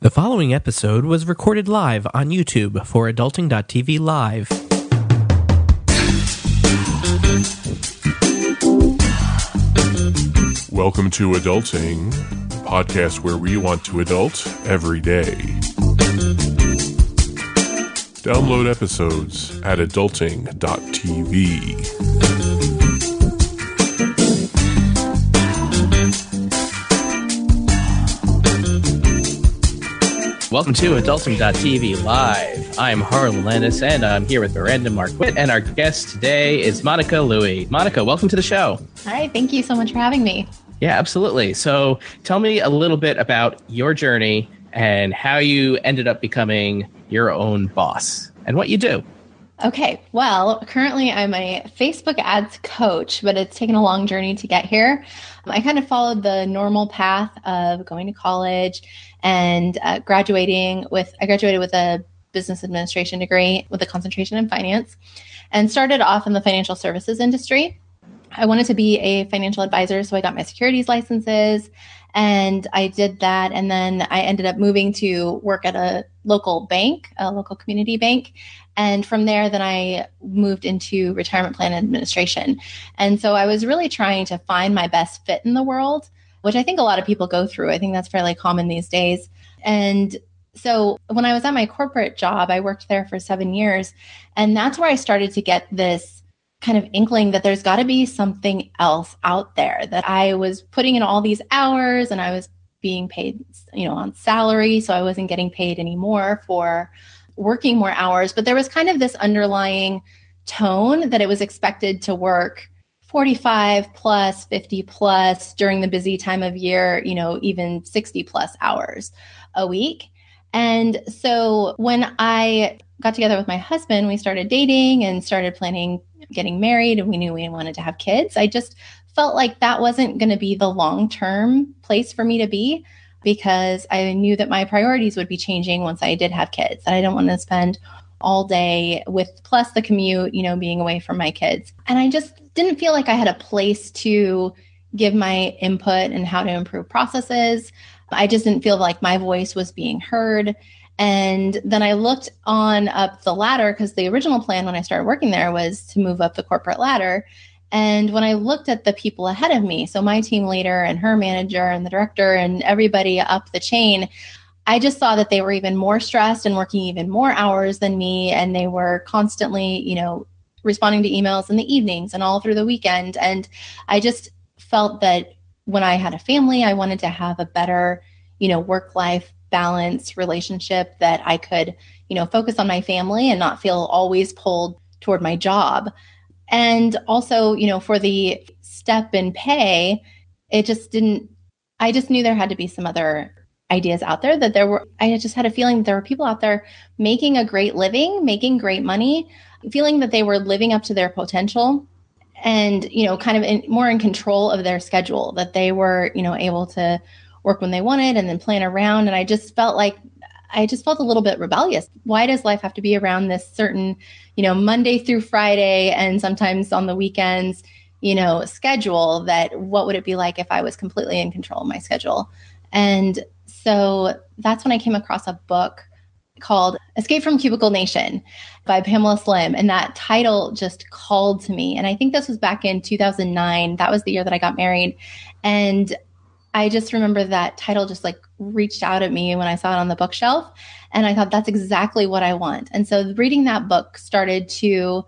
The following episode was recorded live on YouTube for Adulting.tv Live. Welcome to Adulting, podcast where we want to adult every day. Download episodes at adulting.tv. Welcome to Adulting.tv Live. I'm Harlan Landis, and I'm here with Miranda Marquit, and our guest today is Monica Louie. Monica, welcome to the show. Hi, thank you so much for having me. Yeah, absolutely. So tell me a little bit about your journey and how you ended up becoming your own boss and what you do. Okay, well, currently I'm a Facebook ads coach, but it's taken a long journey to get here. I kind of followed the normal path of going to college and uh, graduating with, I graduated with a business administration degree with a concentration in finance and started off in the financial services industry. I wanted to be a financial advisor, so I got my securities licenses and I did that. And then I ended up moving to work at a local bank, a local community bank. And from there, then I moved into retirement plan administration. And so I was really trying to find my best fit in the world, which I think a lot of people go through. I think that's fairly common these days. And so when I was at my corporate job, I worked there for seven years. And that's where I started to get this kind of inkling that there's got to be something else out there that I was putting in all these hours and I was being paid, you know, on salary. So I wasn't getting paid anymore for working more hours. But there was kind of this underlying tone that it was expected to work 45 plus, 50 plus during the busy time of year, you know, even 60 plus hours a week. And so when I got together with my husband, we started dating and started planning getting married, and we knew we wanted to have kids. I just felt like that wasn't going to be the long term place for me to be because I knew that my priorities would be changing once I did have kids. And I don't want to spend all day with plus the commute, you know, being away from my kids. And I just didn't feel like I had a place to give my input and how to improve processes. I just didn't feel like my voice was being heard. And then I looked on up the ladder because the original plan when I started working there was to move up the corporate ladder. And when I looked at the people ahead of me, so my team leader and her manager and the director and everybody up the chain, I just saw that they were even more stressed and working even more hours than me. And they were constantly, you know, responding to emails in the evenings and all through the weekend. And I just felt that when I had a family, I wanted to have a better, you know, work life balance relationship that I could, you know, focus on my family and not feel always pulled toward my job. And also, you know, for the step in pay, it just didn't, I just knew there had to be some other ideas out there that there were, I just had a feeling that there were people out there making a great living, making great money, feeling that they were living up to their potential and, you know, kind of in, more in control of their schedule, that they were, you know, able to work when they wanted and then plan around. And I just felt like I just felt a little bit rebellious. Why does life have to be around this certain, you know, Monday through Friday and sometimes on the weekends, you know, schedule that what would it be like if I was completely in control of my schedule? And so that's when I came across a book called Escape from Cubicle Nation by Pamela Slim. And that title just called to me. And I think this was back in 2009. That was the year that I got married. And I just remember that title just like reached out at me when I saw it on the bookshelf. And I thought, that's exactly what I want. And so reading that book started to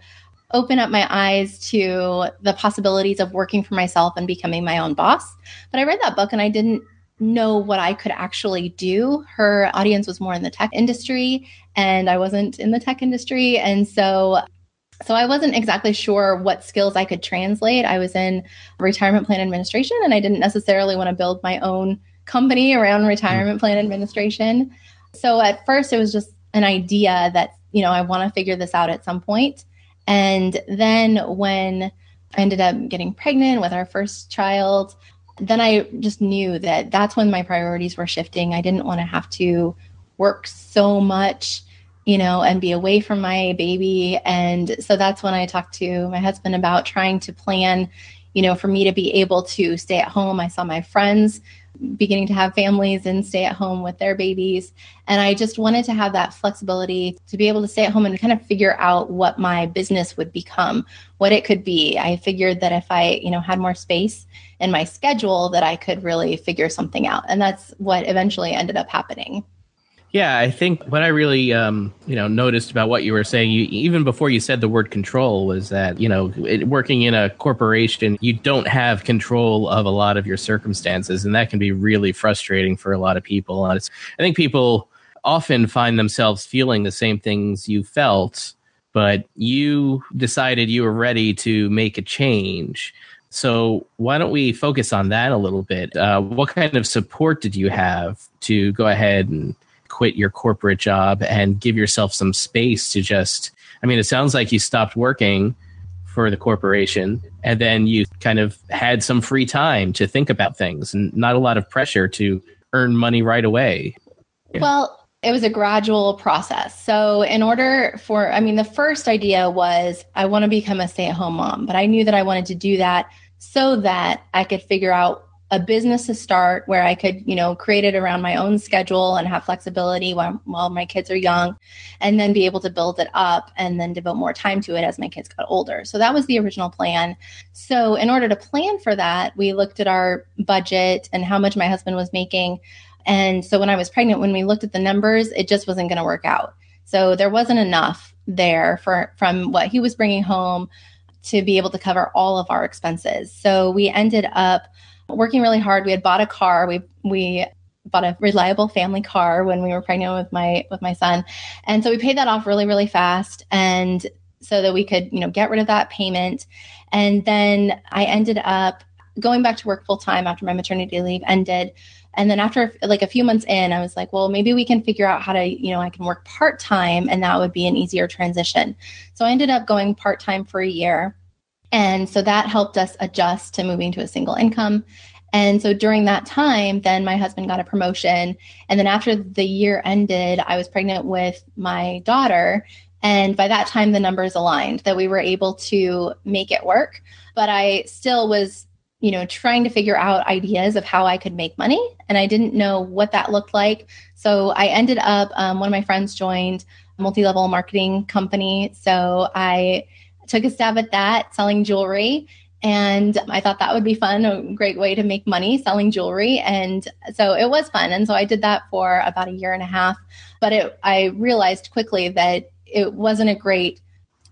open up my eyes to the possibilities of working for myself and becoming my own boss. But I read that book and I didn't know what I could actually do. Her audience was more in the tech industry and I wasn't in the tech industry. And so so I wasn't exactly sure what skills I could translate. I was in retirement plan administration and I didn't necessarily want to build my own company around retirement plan administration. So at first it was just an idea that, you know, I want to figure this out at some point. And then when I ended up getting pregnant with our first child, then I just knew that that's when my priorities were shifting. I didn't want to have to work so much you know, and be away from my baby. And so that's when I talked to my husband about trying to plan, you know, for me to be able to stay at home. I saw my friends beginning to have families and stay at home with their babies. And I just wanted to have that flexibility to be able to stay at home and kind of figure out what my business would become, what it could be. I figured that if I, you know, had more space in my schedule that I could really figure something out. And that's what eventually ended up happening. Yeah, I think what I really, um, you know, noticed about what you were saying, you, even before you said the word control, was that you know, it, working in a corporation, you don't have control of a lot of your circumstances, and that can be really frustrating for a lot of people. And it's, I think people often find themselves feeling the same things you felt, but you decided you were ready to make a change. So why don't we focus on that a little bit? Uh, what kind of support did you have to go ahead and quit your corporate job and give yourself some space to just I mean it sounds like you stopped working for the corporation and then you kind of had some free time to think about things and not a lot of pressure to earn money right away. Yeah. Well, it was a gradual process. So, in order for, I mean, the first idea was I want to become a stay at home mom, but I knew that I wanted to do that so that I could figure out a business to start where I could, you know, create it around my own schedule and have flexibility while, while my kids are young, and then be able to build it up and then devote more time to it as my kids got older. So that was the original plan. So, in order to plan for that, we looked at our budget and how much my husband was making. And so, when I was pregnant, when we looked at the numbers, it just wasn't going to work out. So, there wasn't enough there for from what he was bringing home to be able to cover all of our expenses. So, we ended up working really hard. We had bought a car. We we bought a reliable family car when we were pregnant with my with my son, and so we paid that off really really fast, and so that we could you know get rid of that payment. And then I ended up going back to work full time after my maternity leave ended. And then after like a few months in, I was like, well, maybe we can figure out how to, you know, I can work part time and that would be an easier transition. So I ended up going part time for a year. And so that helped us adjust to moving to a single income. And so during that time, then my husband got a promotion. And then after the year ended, I was pregnant with my daughter. And by that time, the numbers aligned that we were able to make it work. But I still was, you know, trying to figure out ideas of how I could make money. And I didn't know what that looked like. So I ended up, um, one of my friends joined a multi level marketing company. So I took a stab at that, selling jewelry. And I thought that would be fun, a great way to make money selling jewelry. And so it was fun. And so I did that for about a year and a half. But it, I realized quickly that it wasn't a great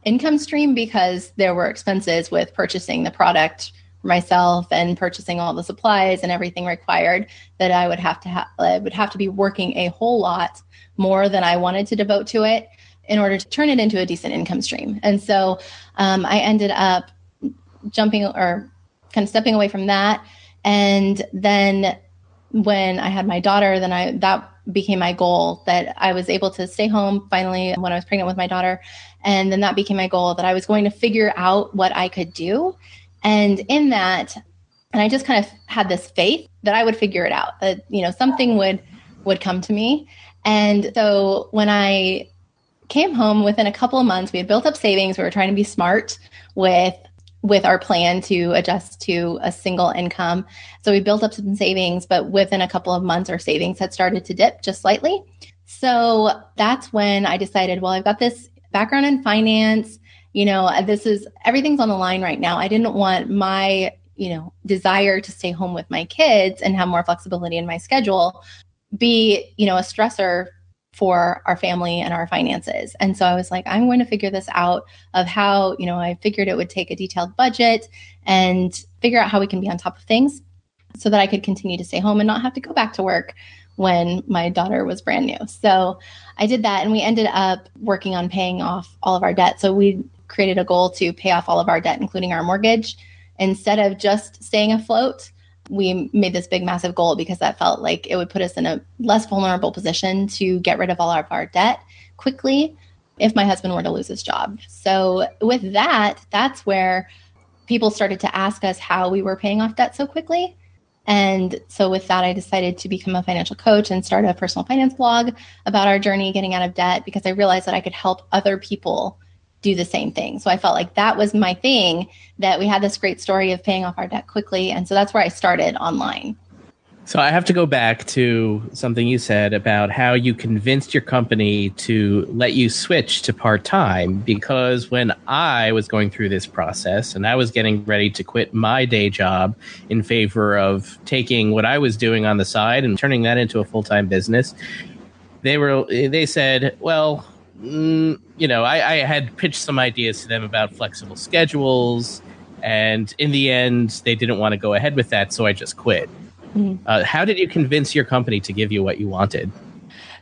income stream because there were expenses with purchasing the product myself and purchasing all the supplies and everything required that I would have to have I would have to be working a whole lot more than I wanted to devote to it in order to turn it into a decent income stream. And so um, I ended up jumping or kind of stepping away from that. And then when I had my daughter, then I that became my goal that I was able to stay home finally when I was pregnant with my daughter. And then that became my goal that I was going to figure out what I could do. And in that, and I just kind of had this faith that I would figure it out, that, you know, something would would come to me. And so when I came home within a couple of months, we had built up savings. We were trying to be smart with with our plan to adjust to a single income. So we built up some savings, but within a couple of months, our savings had started to dip just slightly. So that's when I decided, well, I've got this background in finance. You know, this is everything's on the line right now. I didn't want my, you know, desire to stay home with my kids and have more flexibility in my schedule be, you know, a stressor for our family and our finances. And so I was like, I'm going to figure this out of how, you know, I figured it would take a detailed budget and figure out how we can be on top of things so that I could continue to stay home and not have to go back to work when my daughter was brand new. So I did that and we ended up working on paying off all of our debt. So we created a goal to pay off all of our debt, including our mortgage, instead of just staying afloat we made this big massive goal because that felt like it would put us in a less vulnerable position to get rid of all of our debt quickly if my husband were to lose his job. So with that, that's where people started to ask us how we were paying off debt so quickly. And so with that, I decided to become a financial coach and start a personal finance blog about our journey getting out of debt because I realized that I could help other people do the same thing. So I felt like that was my thing that we had this great story of paying off our debt quickly. And so that's where I started online. So I have to go back to something you said about how you convinced your company to let you switch to part time because when I was going through this process and I was getting ready to quit my day job in favor of taking what I was doing on the side and turning that into a full time business, they were they said, well, mm, you know, I, I had pitched some ideas to them about flexible schedules, and in the end, they didn't want to go ahead with that, so I just quit. Mm-hmm. Uh, how did you convince your company to give you what you wanted?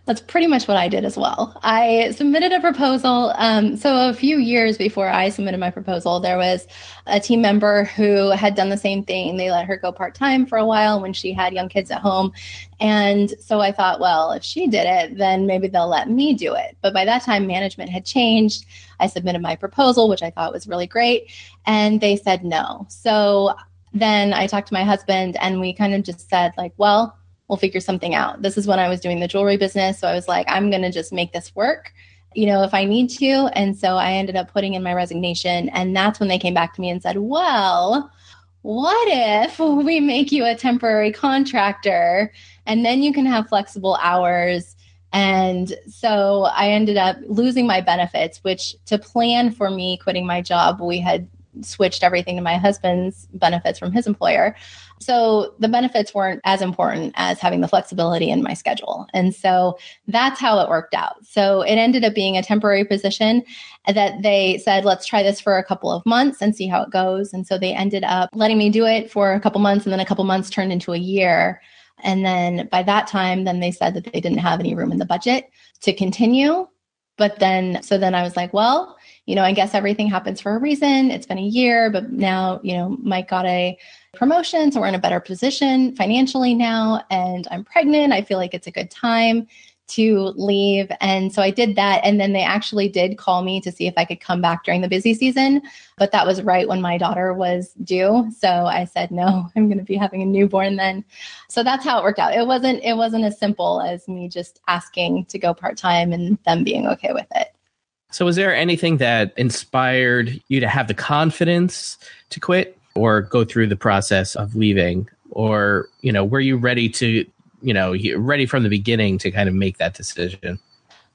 That's pretty much what I did as well. I submitted a proposal. Um, so, a few years before I submitted my proposal, there was a team member who had done the same thing. They let her go part time for a while when she had young kids at home. And so I thought, well, if she did it, then maybe they'll let me do it. But by that time, management had changed. I submitted my proposal, which I thought was really great. And they said no. So, then I talked to my husband and we kind of just said, like, well, we'll figure something out. This is when I was doing the jewelry business. So I was like, I'm going to just make this work, you know, if I need to. And so I ended up putting in my resignation. And that's when they came back to me and said, well, what if we make you a temporary contractor and then you can have flexible hours? And so I ended up losing my benefits, which to plan for me quitting my job, we had switched everything to my husband's benefits from his employer. So the benefits weren't as important as having the flexibility in my schedule. And so that's how it worked out. So it ended up being a temporary position that they said, let's try this for a couple of months and see how it goes. And so they ended up letting me do it for a couple months and then a couple months turned into a year. And then by that time, then they said that they didn't have any room in the budget to continue. But then, so then I was like, well, you know, I guess everything happens for a reason. It's been a year, but now, you know, Mike got a promotion. So we're in a better position financially now. And I'm pregnant. I feel like it's a good time to leave. And so I did that. And then they actually did call me to see if I could come back during the busy season. But that was right when my daughter was due. So I said, no, I'm going to be having a newborn then. So that's how it worked out. It wasn't, it wasn't as simple as me just asking to go part time and them being okay with it. So, was there anything that inspired you to have the confidence to quit or go through the process of leaving? Or, you know, were you ready to, you know, ready from the beginning to kind of make that decision?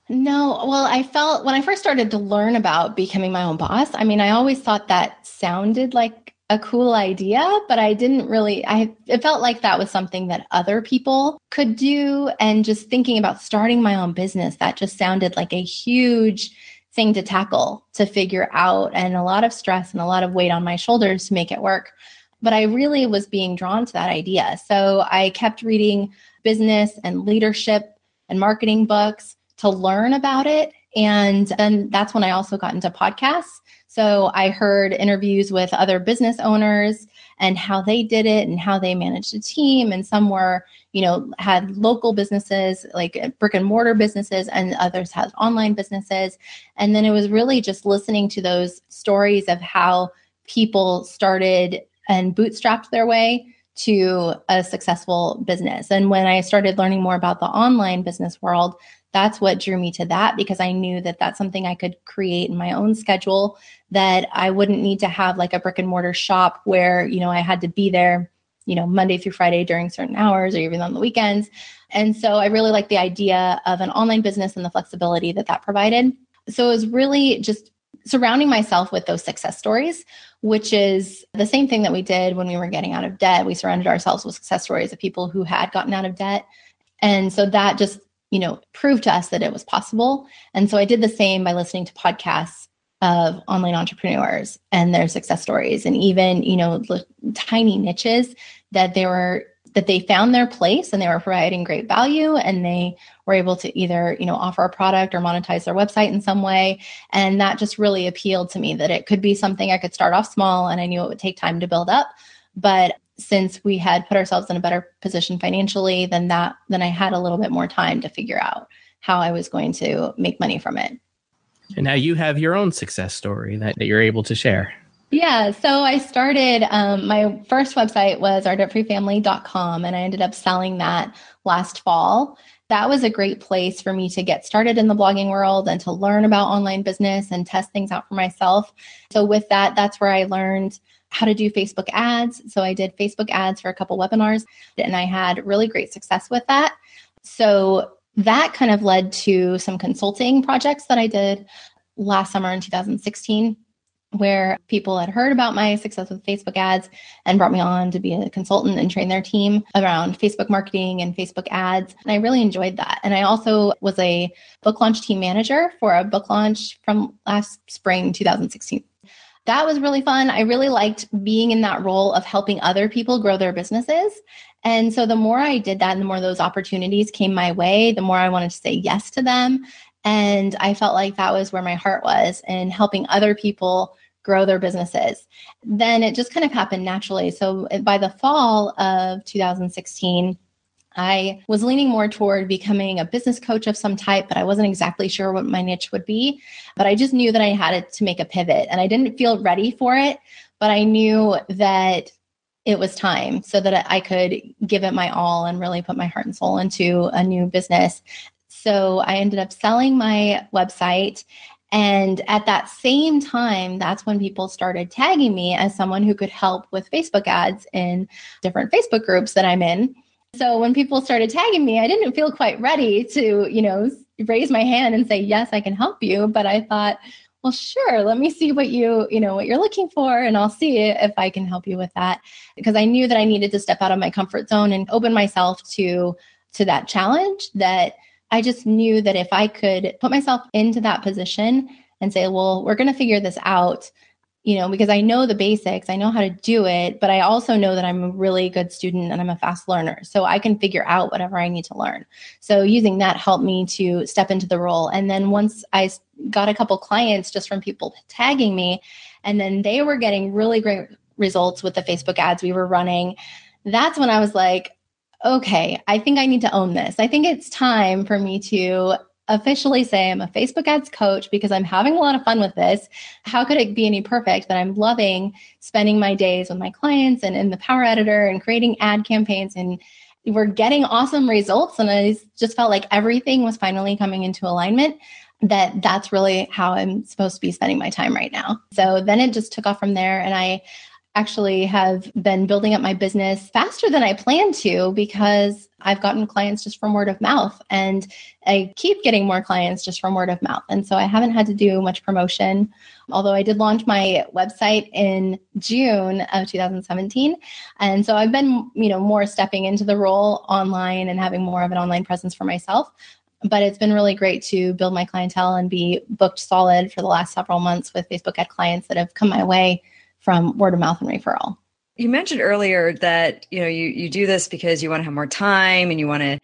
No, well, I felt when I first started to learn about becoming my own boss, I mean, I always thought that sounded like a cool idea, but I didn't really I it felt like that was something that other people could do and just thinking about starting my own business, that just sounded like a huge thing to tackle to figure out and a lot of stress and a lot of weight on my shoulders to make it work. But I really was being drawn to that idea. So I kept reading business and leadership and marketing books to learn about it. And then that's when I also got into podcasts. So I heard interviews with other business owners and how they did it and how they managed a team. And some were, you know, had local businesses like brick and mortar businesses, and others had online businesses. And then it was really just listening to those stories of how people started and bootstrapped their way to a successful business. And when I started learning more about the online business world, that's what drew me to that because I knew that that's something I could create in my own schedule that I wouldn't need to have like a brick and mortar shop where, you know, I had to be there, you know, Monday through Friday during certain hours or even on the weekends. And so I really like the idea of an online business and the flexibility that that provided. So it was really just surrounding myself with those success stories, which is the same thing that we did when we were getting out of debt. We surrounded ourselves with success stories of people who had gotten out of debt. And so that just you know, proved to us that it was possible. And so I did the same by listening to podcasts of online entrepreneurs and their success stories and even, you know, tiny niches that they were that they found their place and they were providing great value and they were able to either you know offer a product or monetize their website in some way and that just really appealed to me that it could be something i could start off small and i knew it would take time to build up but since we had put ourselves in a better position financially, then that then I had a little bit more time to figure out how I was going to make money from it. And now you have your own success story that, that you're able to share. Yeah, so I started, um, my first website was ourdebtfreefamily.com, and I ended up selling that last fall. That was a great place for me to get started in the blogging world and to learn about online business and test things out for myself. So, with that, that's where I learned how to do Facebook ads. So I did Facebook ads for a couple webinars and I had really great success with that. So that kind of led to some consulting projects that I did last summer in 2016 where people had heard about my success with Facebook ads and brought me on to be a consultant and train their team around Facebook marketing and Facebook ads. And I really enjoyed that. And I also was a book launch team manager for a book launch from last spring 2016 that was really fun. I really liked being in that role of helping other people grow their businesses. And so the more I did that and the more those opportunities came my way, the more I wanted to say yes to them. And I felt like that was where my heart was in helping other people grow their businesses. Then it just kind of happened naturally. So by the fall of 2016, I was leaning more toward becoming a business coach of some type, but I wasn't exactly sure what my niche would be. But I just knew that I had to make a pivot and I didn't feel ready for it, but I knew that it was time so that I could give it my all and really put my heart and soul into a new business. So I ended up selling my website. And at that same time, that's when people started tagging me as someone who could help with Facebook ads in different Facebook groups that I'm in. So when people started tagging me, I didn't feel quite ready to, you know, raise my hand and say, yes, I can help you. But I thought, well, sure, let me see what you, you know, what you're looking for, and I'll see if I can help you with that. Because I knew that I needed to step out of my comfort zone and open myself to to that challenge that I just knew that if I could put myself into that position and say, well, we're going to figure this out you know, because I know the basics, I know how to do it, but I also know that I'm a really good student and I'm a fast learner. So I can figure out whatever I need to learn. So using that helped me to step into the role. And then once I got a couple clients just from people tagging me, and then they were getting really great results with the Facebook ads we were running, that's when I was like, okay, I think I need to own this. I think it's time for me to officially say I'm a Facebook ads coach because I'm having a lot of fun with this. How could it be any perfect that I'm loving spending my days with my clients and in the Power Editor and creating ad campaigns and we're getting awesome results and I just felt like everything was finally coming into alignment that that's really how I'm supposed to be spending my time right now. So then it just took off from there and I actually have been building up my business faster than I planned to because I've gotten clients just from word of mouth and I keep getting more clients just from word of mouth. And so I haven't had to do much promotion, although I did launch my website in June of 2017. And so I've been, you know, more stepping into the role online and having more of an online presence for myself. But it's been really great to build my clientele and be booked solid for the last several months with Facebook ad clients that have come my way from word of mouth and referral. You mentioned earlier that you know you you do this because you want to have more time and you want to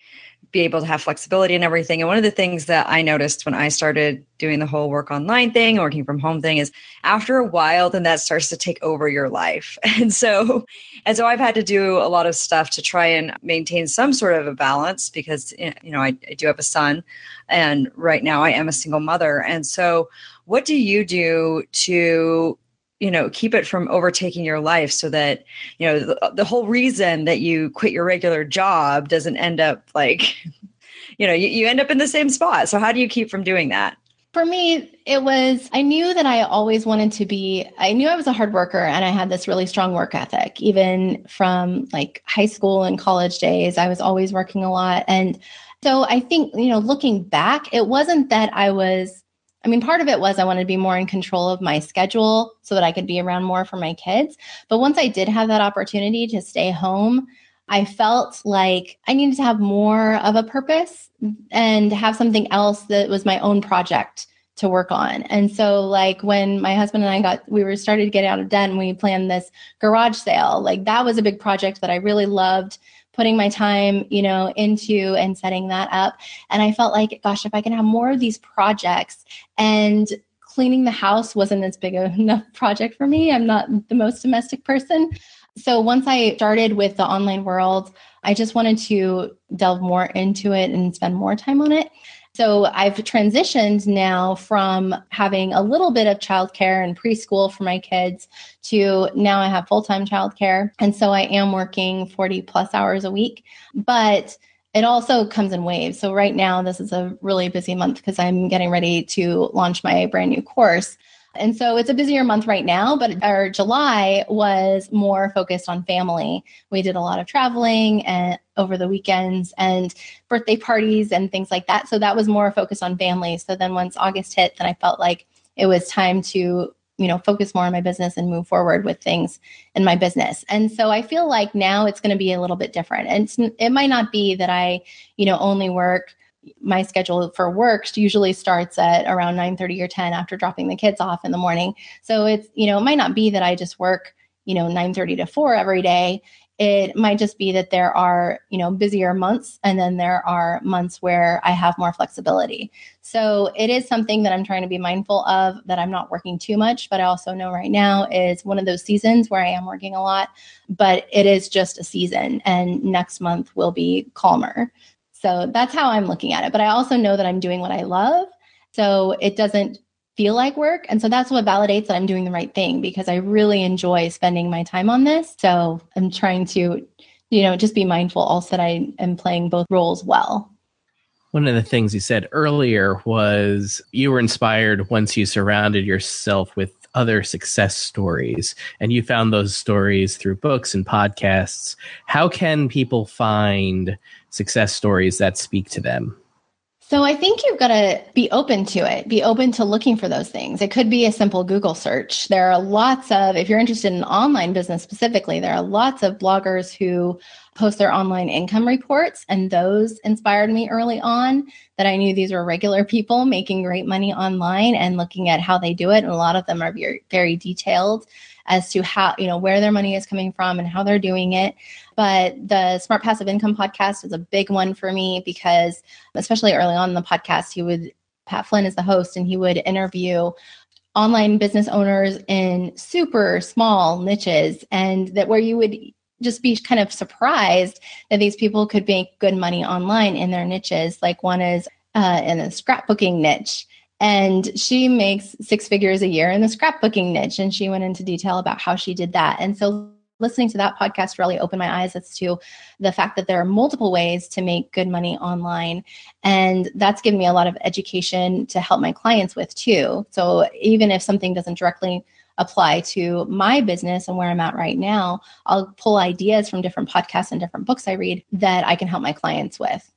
be able to have flexibility and everything. And one of the things that I noticed when I started doing the whole work online thing, working from home thing is after a while, then that starts to take over your life. And so, and so I've had to do a lot of stuff to try and maintain some sort of a balance because, eh, you know, I, I do have a son and right now I am a single mother. And so what do you do to you know keep it from overtaking your life so that you know the, the, whole reason that you quit your regular job doesn't end up like you know you, you end up in the same spot. So how do you keep from doing that? For me it was i knew that i always wanted to be i knew i was a hard worker and i had this really strong work ethic. Even from like high school and college days i was always working a lot. And so i think you know looking back it wasn't that i was I mean, part of it was I wanted to be more in control of my schedule so that I could be around more for my kids. But once I did have that opportunity to stay home, I felt like I needed to have more of a purpose and have something else that was my own project to work on. And so like when my husband and I got we were started to get out of debt and we planned this garage sale, like that was a big project that I really loved putting my time, you know, into and setting that up. And I felt like, gosh, if I can have more of these projects and cleaning the house wasn't as big enough project for me. I'm not the most domestic person. So once I started with the online world, I just wanted to delve more into it and spend more time on it. So I've transitioned now from having a little bit of childcare and preschool for my kids to now I have full time childcare. And so I am working 40 plus hours a week. But it also comes in waves. So right now, this is a really busy month because I'm getting ready to launch my brand new course. And so it's a busier month right now, but our July was more focused on family. We did a lot of traveling and over the weekends and birthday parties and things like that. So that was more focused on family. So then once August hit, then I felt like it was time to you know focus more on my business and move forward with things in my business and so i feel like now it's going to be a little bit different and it might not be that i you know only work my schedule for work usually starts at around 9 30 or 10 after dropping the kids off in the morning. So it's you know it might not be that i just work you know 9 30 to 4 every day. It might just be that there are you know busier months and then there are months where i have more flexibility. So it is something that i'm trying to be mindful of that i'm not working too much but i also know right now is one of those seasons where i am working a lot but it is just a season and next month will be calmer so that's how i'm looking at it but i also know that i'm doing what i love so it doesn't feel like work. And so that's what validates that I'm doing the right thing because I really enjoy spending my time on this. So I'm trying to, you know, just be mindful also that I am playing both roles well. One of the things you said earlier was you were inspired once you surrounded yourself with other success stories and you found those stories through books and podcasts. How can people find success stories that speak to them? So I think you've got to be open to it, be open to looking for those things. It could be a simple Google search. There are lots of, if you're interested in online business specifically, there are lots of bloggers who post their online income reports, and those inspired me early on that I knew these were regular people making great money online and looking at how they do it. And a lot of them are very, very detailed as to how, you know, where their money is coming from and how they're doing it. But the Smart Passive Income podcast is a big one for me because, especially early on in the podcast, he would, Pat Flynn is the host, and he would interview online business owners in super small niches and that where you would just be kind of surprised that these people could make good money online in their niches. Like one is uh, in a scrapbooking niche and she makes six figures a year in the scrapbooking niche. And she went into detail about how she did that. And so listening to that podcast really opened my eyes as to the fact that there are multiple ways to make good money online. And that's given me a lot of education to help my clients with too. So even if something doesn't directly apply to my business and where I'm at right now, I'll pull ideas from different podcasts and different books I read that I can help my clients with.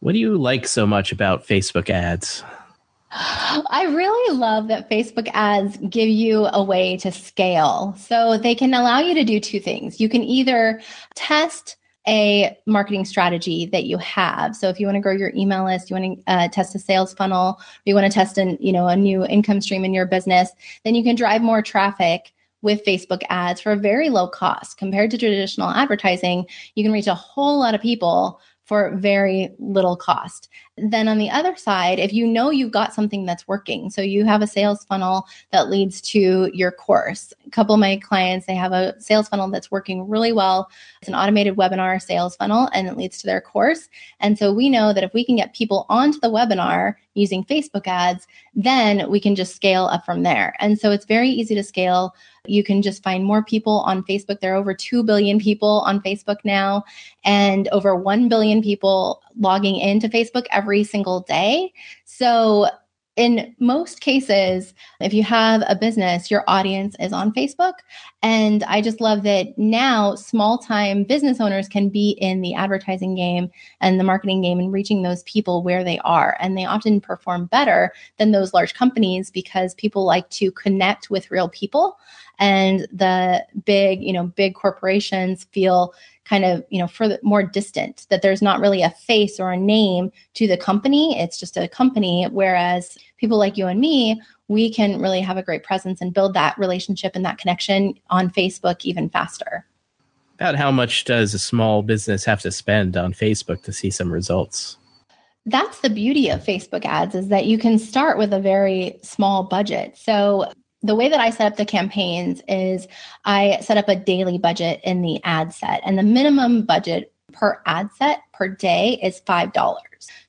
What do you like so much about Facebook ads? I really love that Facebook ads give you a way to scale. So they can allow you to do two things. You can either test a marketing strategy that you have. So if you want to grow your email list, you want to uh, test a sales funnel, you want to test an, you know, a new income stream in your business, then you can drive more traffic with Facebook ads for a very low cost compared to traditional advertising. You can reach a whole lot of people for very little cost. Then on the other side, if you know you've got something that's working, so you have a sales funnel that leads to your course. A couple of my clients, they have a sales funnel that's working really well. It's an automated webinar sales funnel and it leads to their course. And so we know that if we can get people onto the webinar using Facebook ads, then we can just scale up from there. And so it's very easy to scale. You can just find more people on Facebook. There are over 2 billion people on Facebook now and over 1 billion people logging into Facebook every single day. So in most cases, if you have a business, your audience is on Facebook. And I just love that now small time business owners can be in the advertising game and the marketing game and reaching those people where they are. And they often perform better than those large companies because people like to connect with real people. And the big, you know, big corporations feel kind of you know further more distant that there's not really a face or a name to the company. It's just a company. Whereas people like you and me we can really have a great presence and build that relationship and that connection on facebook even faster. About how much does a small business have to spend on facebook to see some results? That's the beauty of facebook ads is that you can start with a very small budget. So the way that I set up the campaigns is I set up a daily budget in the ad set, and the minimum budget per ad set per day is $5.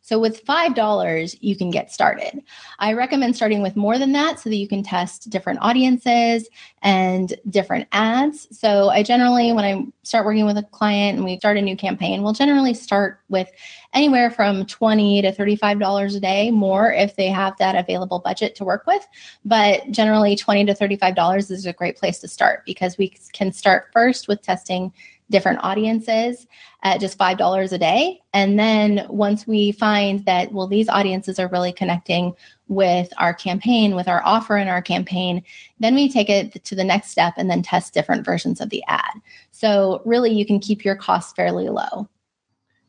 So with $5, you can get started. I recommend starting with more than that so that you can test different audiences and different ads. So I generally, when I start working with a client and we start a new campaign, we'll generally start with anywhere from 20 to $35 a day more if they have that available budget to work with. But generally 20 to $35 is a great place to start because we can start first with testing different audiences at just $5 a day. And then once we find that, well, these audiences are really connecting with our campaign, with our offer in our campaign, then we take it to the next step and then test different versions of the ad. So really, you can keep your costs fairly low.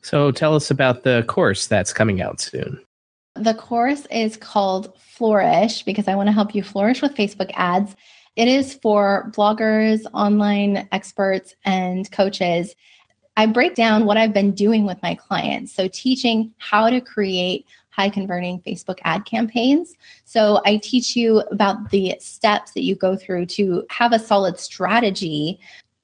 So tell us about the course that's coming out soon. The course is called Flourish because I want to help you flourish with Facebook ads. It is for bloggers, online experts, and coaches. I break down what I've been doing with my clients. So, teaching how to create high converting Facebook ad campaigns. So, I teach you about the steps that you go through to have a solid strategy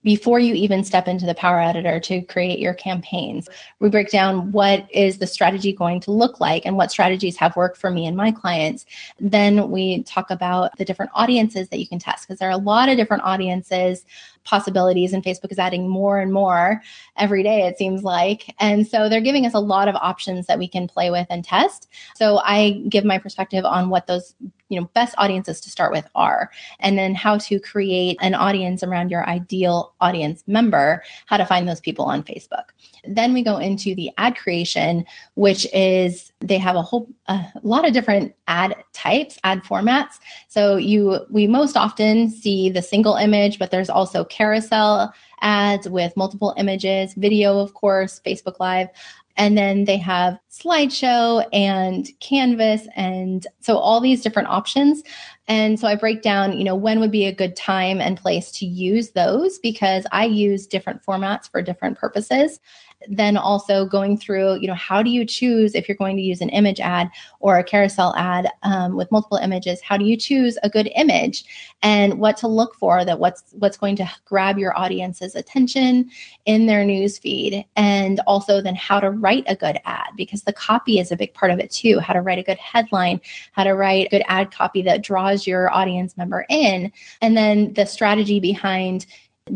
before you even step into the Power Editor to create your campaigns. We break down what is the strategy going to look like and what strategies have worked for me and my clients. Then we talk about the different audiences that you can test because there are a lot of different audiences possibilities and Facebook is adding more and more every day it seems like. And so they're giving us a lot of options that we can play with and test. So I give my perspective on what those you know best audiences to start with are and then how to create an audience around your ideal audience member how to find those people on facebook. Then we go into the ad creation which is they have a whole a lot of different ad types ad formats. So you we most often see the single image but there's also carousel ads with multiple images video of course facebook live and then they have slideshow and canvas and so all these different options. And so i break down you know when would be a good time and place to use those because i use different formats for different purposes then also going through, you know, how do you choose if you're going to use an image ad or a carousel ad um, with multiple images? How do you choose a good image and what to look for that what's what's going to grab your audience's attention in their news feed, and also then how to write a good ad because the copy is a big part of it too. How to write a good headline, how to write good ad copy that draws your audience member in, and then the strategy behind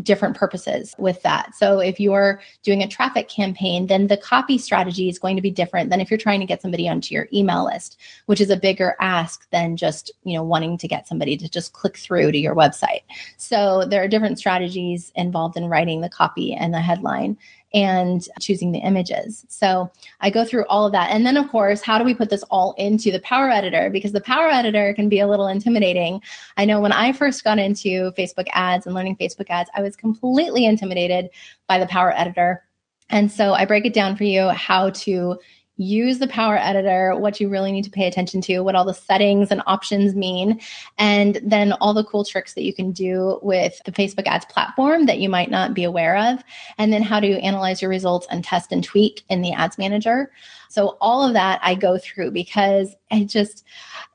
different purposes with that. So if you're doing a traffic campaign, then the copy strategy is going to be different than if you're trying to get somebody onto your email list, which is a bigger ask than just, you know, wanting to get somebody to just click through to your website. So there are different strategies involved in writing the copy and the headline and choosing the images. So I go through all of that. And then, of course, how do we put this all into the Power Editor? Because the Power Editor can be a little intimidating. I know when I first got into Facebook ads and learning Facebook ads, I was completely intimidated by the Power Editor. And so I break it down for you how to use the Power Editor, what you really need to pay attention to, what all the settings and options mean, and then all the cool tricks that you can do with the Facebook ads platform that you might not be aware of, and then how to analyze your results and test and tweak in the ads manager. So all of that I go through because it just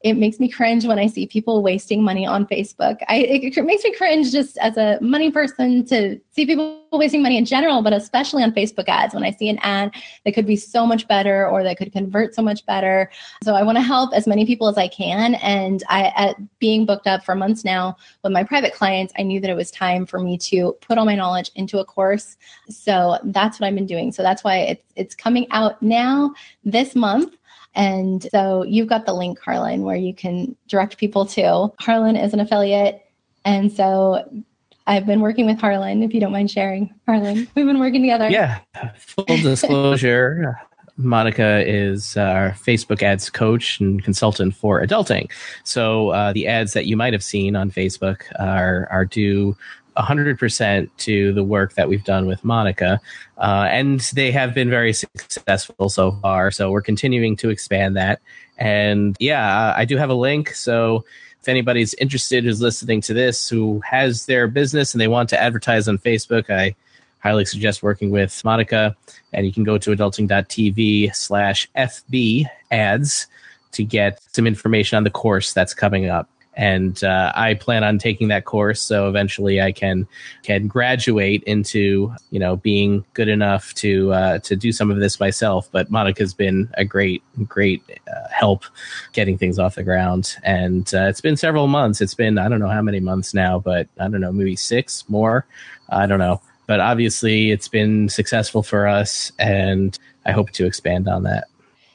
it makes me cringe when I see people wasting money on Facebook. I it, it makes me cringe just as a money person to see people wasting money in general, but especially on Facebook ads when I see an ad that could be so much better or that could convert so much better. So I want to help as many people as I can. And I, at being booked up for months now with my private clients, I knew that it was time for me to put all my knowledge into a course. So that's what I've been doing. So that's why it's it's coming out now this month. And so you've got the link, Harlan, where you can direct people to. Harlan is an affiliate. And so I've been working with Harlan, if you don't mind sharing. Harlan, we've been working together. Yeah. Full disclosure. Monica is our Facebook ads coach and consultant for adulting. So uh, the ads that you might have seen on Facebook are are due 100% to the work that we've done with Monica. Uh, and they have been very successful so far. So we're continuing to expand that. And yeah, I do have a link. So if anybody's interested who's listening to this who has their business and they want to advertise on Facebook, I highly suggest working with Monica. And you can go to adulting.tv slash FB ads to get some information on the course that's coming up. And uh, I plan on taking that course. So eventually, I can can graduate into you know being good enough to uh, to do some of this myself. But Monica's been a great great uh, help getting things off the ground, and uh, it's been several months. It's been I don't know how many months now, but I don't know maybe six more. I don't know, but obviously it's been successful for us, and I hope to expand on that.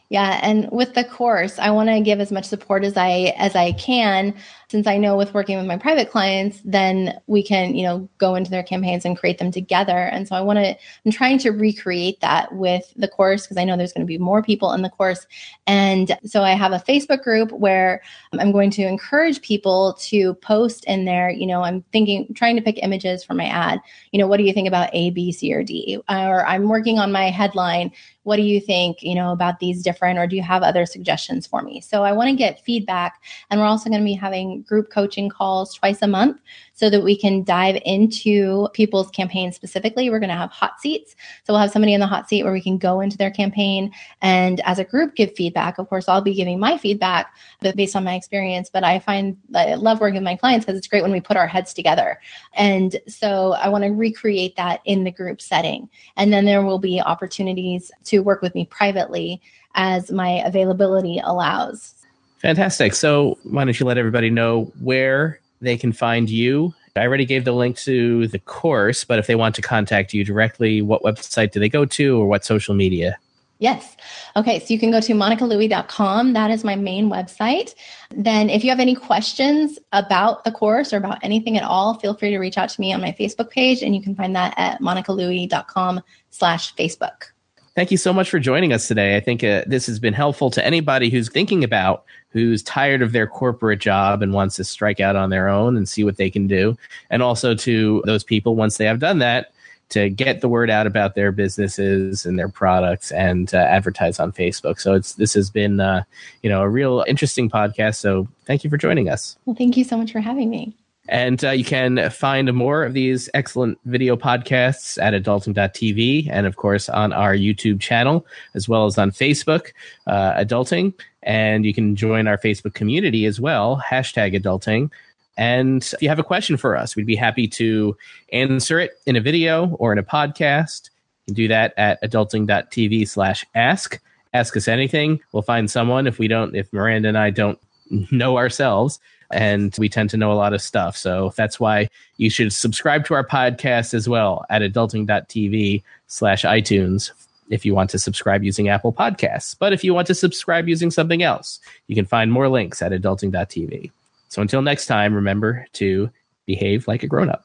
Yeah, and with the course, I want to give as much support as I as I can since I know with working with my private clients, then we can, you know, go into their campaigns and create them together. And so I want to, I'm trying to recreate that with the course because I know there's going to be more people in the course. And so I have a Facebook group where I'm going to encourage people to post in there. You know, I'm thinking, trying to pick images for my ad. You know, what do you think about A, B, C, or D? Or I'm working on my headline. What do you think, you know, about these different, or do you have other suggestions for me? So I want to get feedback. And we're also going to be having group coaching calls twice a month so that we can dive into people's campaigns specifically. We're going to have hot seats. So we'll have somebody in the hot seat where we can go into their campaign and as a group give feedback. Of course, I'll be giving my feedback based on my experience, but I find I love working with my clients because it's great when we put our heads together. And so I want to recreate that in the group setting. And then there will be opportunities to work with me privately as my availability allows. Fantastic. So, why don't you let everybody know where they can find you? I already gave the link to the course, but if they want to contact you directly, what website do they go to or what social media? Yes. Okay. So you can go to monicalouie.com. That is my main website. Then, if you have any questions about the course or about anything at all, feel free to reach out to me on my Facebook page, and you can find that at monicalouie.com slash Facebook. Thank you so much for joining us today. I think uh, this has been helpful to anybody who's thinking about who's tired of their corporate job and wants to strike out on their own and see what they can do. And also to those people, once they have done that, to get the word out about their businesses and their products and uh, advertise on Facebook. So it's this has been uh, you know a real interesting podcast. So thank you for joining us. Well, thank you so much for having me. And uh, you can find more of these excellent video podcasts at adulting.tv and, of course, on our YouTube channel, as well as on Facebook, uh, Adulting. And you can join our Facebook community as well, hashtag adulting. And if you have a question for us, we'd be happy to answer it in a video or in a podcast. You can do that at adulting.tv slash ask. Ask us anything. We'll find someone. If we don't, if Miranda and I don't know ourselves, and we tend to know a lot of stuff. So that's why you should subscribe to our podcast as well at adulting.tv slash iTunes if you want to subscribe using Apple Podcasts. But if you want to subscribe using something else, you can find more links at adulting.tv. So until next time, remember to behave like a grown up.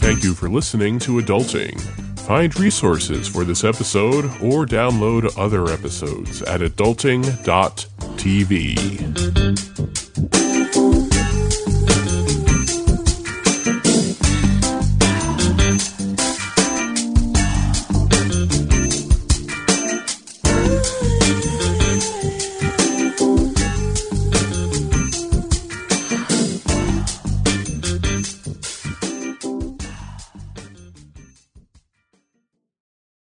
Thank you for listening to Adulting. Find resources for this episode or download other episodes at adulting.tv.